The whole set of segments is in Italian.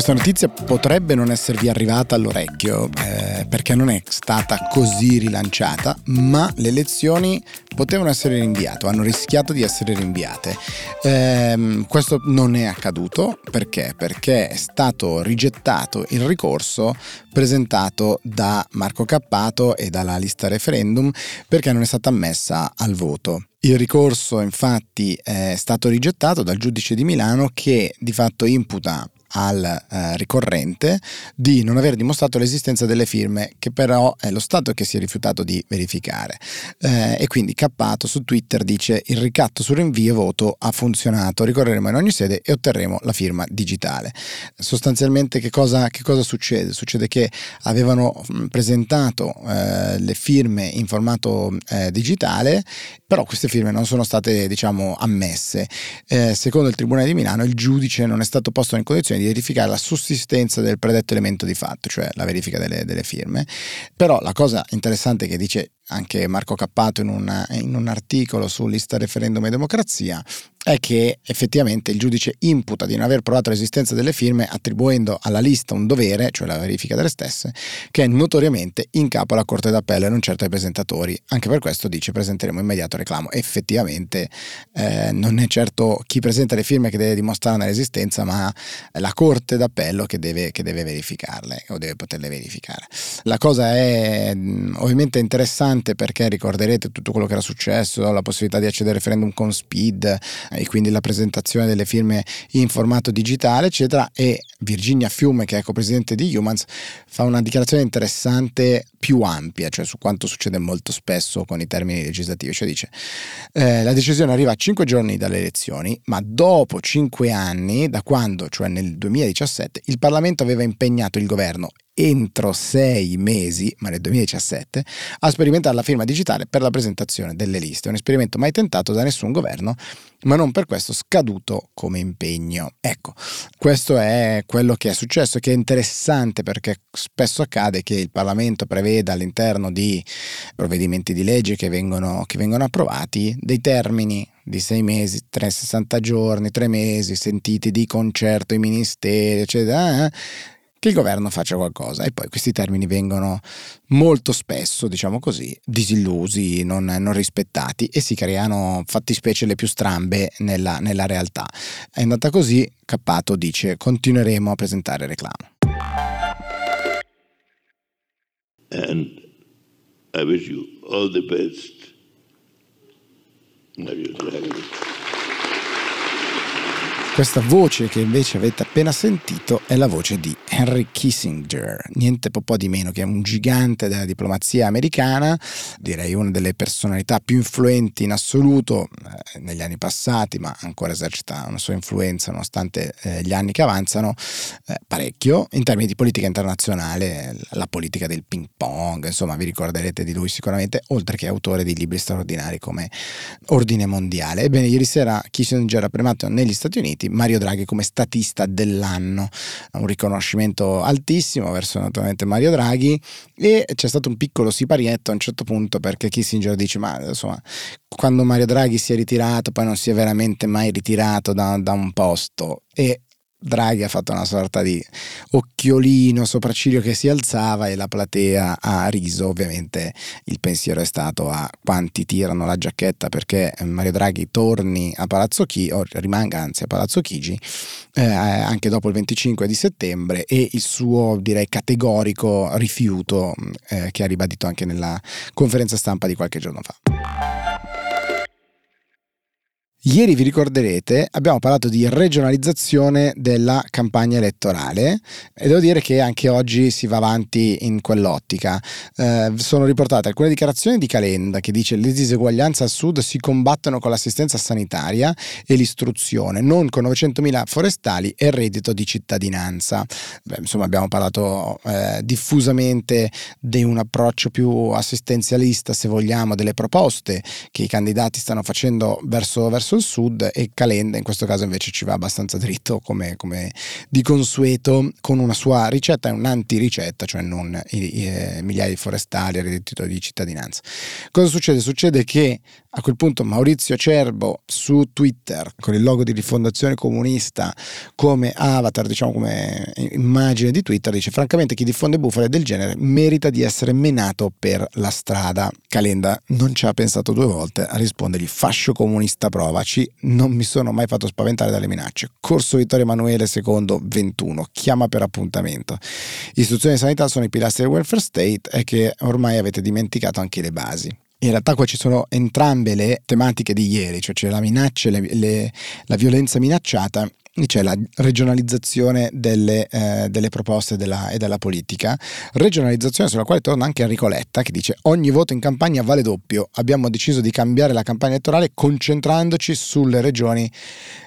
Questa notizia potrebbe non esservi arrivata all'orecchio eh, perché non è stata così rilanciata, ma le elezioni potevano essere rinviate, hanno rischiato di essere rinviate. Eh, questo non è accaduto perché? Perché è stato rigettato il ricorso presentato da Marco Cappato e dalla lista referendum perché non è stata ammessa al voto. Il ricorso infatti è stato rigettato dal giudice di Milano che di fatto imputa al eh, ricorrente di non aver dimostrato l'esistenza delle firme che però è lo Stato che si è rifiutato di verificare. Eh, e quindi Cappato su Twitter dice il ricatto sul rinvio voto ha funzionato. Ricorreremo in ogni sede e otterremo la firma digitale. Sostanzialmente che cosa, che cosa succede? succede che avevano presentato eh, le firme in formato eh, digitale però queste firme non sono state diciamo ammesse. Eh, secondo il Tribunale di Milano il giudice non è stato posto in condizione di verificare la sussistenza del predetto elemento di fatto, cioè la verifica delle, delle firme. Però la cosa interessante che dice anche Marco Cappato in, una, in un articolo su lista referendum e democrazia, è che effettivamente il giudice imputa di non aver provato l'esistenza delle firme attribuendo alla lista un dovere, cioè la verifica delle stesse, che è notoriamente in capo alla Corte d'Appello e non certo ai presentatori. Anche per questo dice presenteremo immediato reclamo. Effettivamente eh, non è certo chi presenta le firme che deve dimostrarne l'esistenza, ma la Corte d'Appello che deve, che deve verificarle o deve poterle verificare. La cosa è ovviamente interessante importante perché ricorderete tutto quello che era successo, la possibilità di accedere al referendum con speed e quindi la presentazione delle firme in formato digitale, eccetera. E Virginia Fiume, che è co-presidente di Humans, fa una dichiarazione interessante più ampia, cioè su quanto succede molto spesso con i termini legislativi. Cioè dice, eh, la decisione arriva a cinque giorni dalle elezioni, ma dopo cinque anni, da quando, cioè nel 2017, il Parlamento aveva impegnato il governo entro sei mesi, ma nel 2017, a sperimentare la firma digitale per la presentazione delle liste. Un esperimento mai tentato da nessun governo, ma non per questo scaduto come impegno. Ecco, questo è quello che è successo, che è interessante perché spesso accade che il Parlamento preveda all'interno di provvedimenti di legge che vengono, che vengono approvati dei termini di sei mesi, 360 giorni, tre mesi, sentiti di concerto i ministeri, eccetera eh, che il governo faccia qualcosa e poi questi termini vengono molto spesso, diciamo così, disillusi, non, non rispettati e si creano fattispecie le più strambe nella, nella realtà. È andata così, Cappato dice continueremo a presentare reclamo. And I wish you all the best. Mario Draghi. Questa voce che invece avete appena sentito è la voce di Henry Kissinger, niente po' di meno che un gigante della diplomazia americana, direi una delle personalità più influenti in assoluto eh, negli anni passati, ma ancora esercita una sua influenza nonostante eh, gli anni che avanzano, eh, parecchio in termini di politica internazionale, la politica del ping pong, insomma vi ricorderete di lui sicuramente, oltre che autore di libri straordinari come Ordine Mondiale. Ebbene, ieri sera Kissinger ha premiato negli Stati Uniti Mario Draghi come statista dell'anno, un riconoscimento altissimo verso naturalmente Mario Draghi e c'è stato un piccolo siparietto a un certo punto perché Kissinger dice ma insomma quando Mario Draghi si è ritirato poi non si è veramente mai ritirato da, da un posto. E Draghi ha fatto una sorta di occhiolino, sopracciglio che si alzava e la platea ha riso. Ovviamente il pensiero è stato a quanti tirano la giacchetta perché Mario Draghi torni a Palazzo Chigi, o rimanga anzi a Palazzo Chigi, eh, anche dopo il 25 di settembre e il suo direi categorico rifiuto eh, che ha ribadito anche nella conferenza stampa di qualche giorno fa. Ieri vi ricorderete abbiamo parlato di regionalizzazione della campagna elettorale e devo dire che anche oggi si va avanti in quell'ottica. Eh, sono riportate alcune dichiarazioni di Calenda che dice le diseguaglianze al sud si combattono con l'assistenza sanitaria e l'istruzione, non con 900.000 forestali e reddito di cittadinanza. Beh, insomma abbiamo parlato eh, diffusamente di un approccio più assistenzialista se vogliamo, delle proposte che i candidati stanno facendo verso, verso verso il sud e Calenda in questo caso invece ci va abbastanza dritto come, come di consueto con una sua ricetta e un'antiricetta, cioè non i, i, eh, migliaia di forestali e reddito di cittadinanza. Cosa succede? Succede che a quel punto Maurizio Cerbo su Twitter con il logo di rifondazione comunista come avatar, diciamo come immagine di Twitter, dice francamente chi diffonde bufale del genere merita di essere menato per la strada. Calenda non ci ha pensato due volte a rispondergli fascio comunista provaci, non mi sono mai fatto spaventare dalle minacce. Corso Vittorio Emanuele II 21, chiama per appuntamento. Istruzioni di sanità sono i pilastri del welfare state e che ormai avete dimenticato anche le basi. In realtà qua ci sono entrambe le tematiche di ieri, cioè c'è la minaccia, le, le, la violenza minacciata c'è la regionalizzazione delle, eh, delle proposte della, e della politica, regionalizzazione sulla quale torna anche Enrico Letta che dice ogni voto in campagna vale doppio, abbiamo deciso di cambiare la campagna elettorale concentrandoci sulle regioni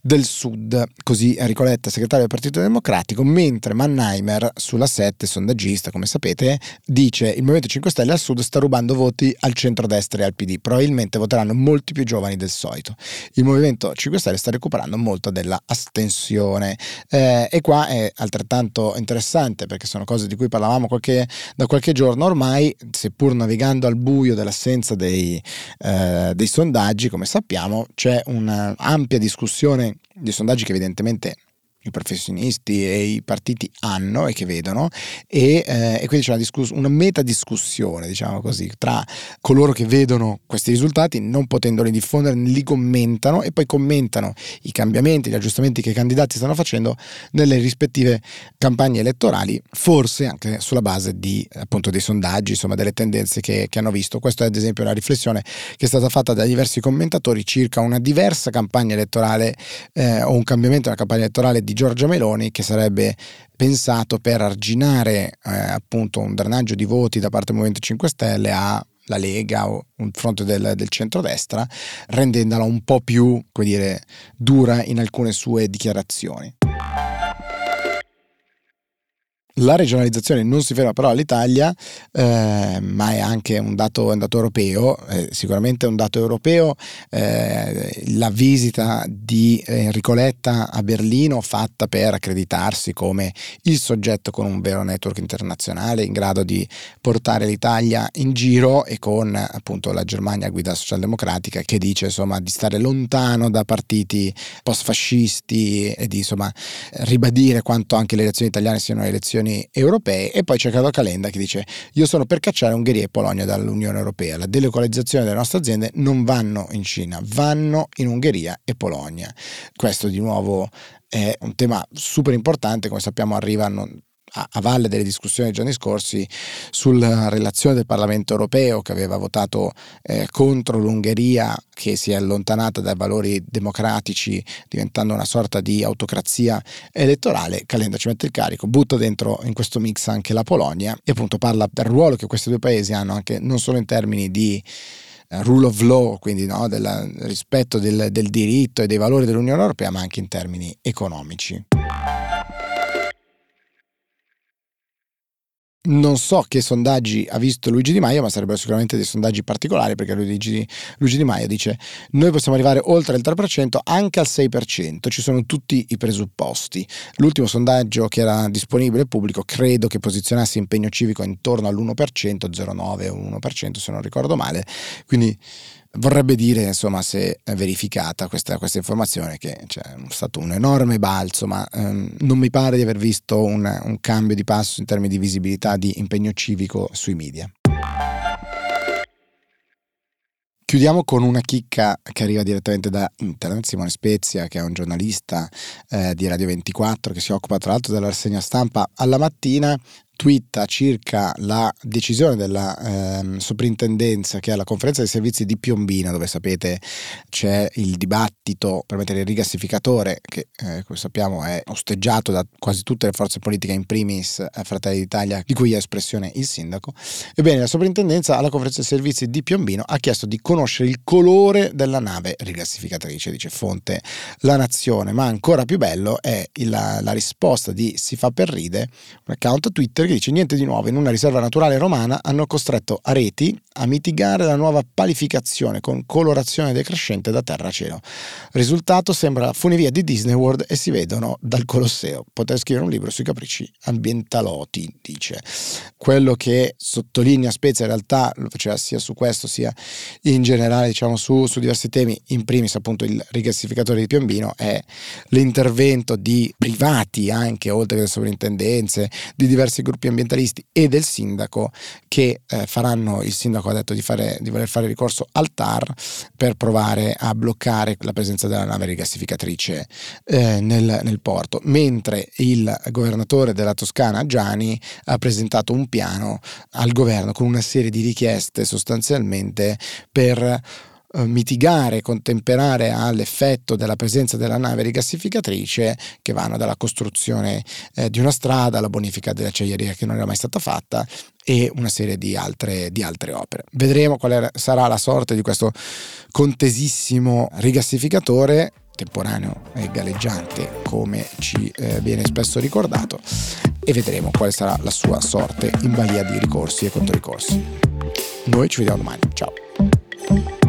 del Sud, così Enrico Letta, segretario del Partito Democratico, mentre Mannheimer sulla 7, sondaggista come sapete, dice il Movimento 5 Stelle al Sud sta rubando voti al centro-destra e al PD, probabilmente voteranno molti più giovani del solito. Il Movimento 5 Stelle sta recuperando molto della astensione eh, e qua è altrettanto interessante perché sono cose di cui parlavamo qualche, da qualche giorno ormai, seppur navigando al buio dell'assenza dei, eh, dei sondaggi, come sappiamo, c'è un'ampia discussione di sondaggi che evidentemente i professionisti e i partiti hanno e che vedono e, eh, e quindi c'è una, discuss- una metadiscussione diciamo così tra coloro che vedono questi risultati non potendoli diffondere li commentano e poi commentano i cambiamenti, gli aggiustamenti che i candidati stanno facendo nelle rispettive campagne elettorali forse anche sulla base di appunto dei sondaggi insomma delle tendenze che, che hanno visto. Questa è ad esempio una riflessione che è stata fatta da diversi commentatori circa una diversa campagna elettorale eh, o un cambiamento della campagna elettorale di Giorgia Meloni che sarebbe pensato per arginare eh, appunto un drenaggio di voti da parte del Movimento 5 Stelle a la Lega o un fronte del, del centrodestra, rendendola un po' più, come dire, dura in alcune sue dichiarazioni. La regionalizzazione non si ferma però all'Italia, eh, ma è anche un dato, un dato europeo, eh, sicuramente un dato europeo. Eh, la visita di Enrico Letta a Berlino fatta per accreditarsi come il soggetto con un vero network internazionale in grado di portare l'Italia in giro e con appunto la Germania guida socialdemocratica che dice insomma di stare lontano da partiti post-fascisti e di insomma ribadire quanto anche le elezioni italiane siano elezioni istituzioni europee e poi c'è Carlo Calenda che dice io sono per cacciare Ungheria e Polonia dall'Unione Europea, la delocalizzazione delle nostre aziende non vanno in Cina, vanno in Ungheria e Polonia. Questo di nuovo è un tema super importante, come sappiamo arrivano a, valle delle discussioni dei giorni scorsi sulla relazione del Parlamento europeo che aveva votato eh, contro l'Ungheria che si è allontanata dai valori democratici diventando una sorta di autocrazia elettorale, Calenda ci mette il carico, butta dentro in questo mix anche la Polonia e appunto parla del ruolo che questi due paesi hanno anche non solo in termini di eh, rule of law, quindi no, del rispetto del, del diritto e dei valori dell'Unione Europea, ma anche in termini economici. Non so che sondaggi ha visto Luigi Di Maio, ma sarebbero sicuramente dei sondaggi particolari perché Luigi, Luigi Di Maio dice noi possiamo arrivare oltre il 3% anche al 6%, ci sono tutti i presupposti. L'ultimo sondaggio che era disponibile pubblico credo che posizionasse impegno civico intorno all'1%, 0,9 o 1% se non ricordo male, quindi vorrebbe dire insomma se è verificata questa, questa informazione che c'è stato un enorme balzo ma ehm, non mi pare di aver visto un, un cambio di passo in termini di visibilità di impegno civico sui media. Chiudiamo con una chicca che arriva direttamente da internet, Simone Spezia, che è un giornalista eh, di Radio 24 che si occupa tra l'altro della rassegna stampa alla mattina twitta circa la decisione della ehm, soprintendenza che è la conferenza dei servizi di Piombina dove sapete c'è il dibattito per mettere il rigassificatore che eh, come sappiamo è osteggiato da quasi tutte le forze politiche in primis eh, Fratelli d'Italia di cui è espressione il sindaco. Ebbene la soprintendenza alla conferenza dei servizi di Piombino ha chiesto di conoscere il colore della nave rigassificatrice dice fonte la nazione. Ma ancora più bello è la, la risposta di Si fa per ride un account Twitter che dice niente di nuovo, in una riserva naturale romana hanno costretto Areti a mitigare la nuova palificazione con colorazione decrescente da terra a cielo. Risultato sembra la funivia di Disney World e si vedono dal Colosseo. Potrei scrivere un libro sui capricci ambientaloti, dice. Quello che sottolinea Spezia in realtà lo faceva sia su questo sia in generale diciamo su, su diversi temi, in primis appunto il rigassificatore di Piombino è l'intervento di privati anche oltre che delle sovrintendenze, di diversi gruppi ambientalisti e del sindaco che eh, faranno, il sindaco ha detto di, fare, di voler fare ricorso al TAR per provare a bloccare la presenza della nave rigassificatrice eh, nel, nel porto, mentre il governatore della Toscana Gianni ha presentato un piano al governo con una serie di richieste sostanzialmente per eh, mitigare, contemperare all'effetto della presenza della nave rigassificatrice che vanno dalla costruzione eh, di una strada alla bonifica dell'acciaieria che non era mai stata fatta e una serie di altre, di altre opere. Vedremo quale sarà la sorte di questo contesissimo rigassificatore temporaneo e galleggiante come ci eh, viene spesso ricordato e vedremo quale sarà la sua sorte in balia di ricorsi e controricorsi. Noi ci vediamo domani, ciao!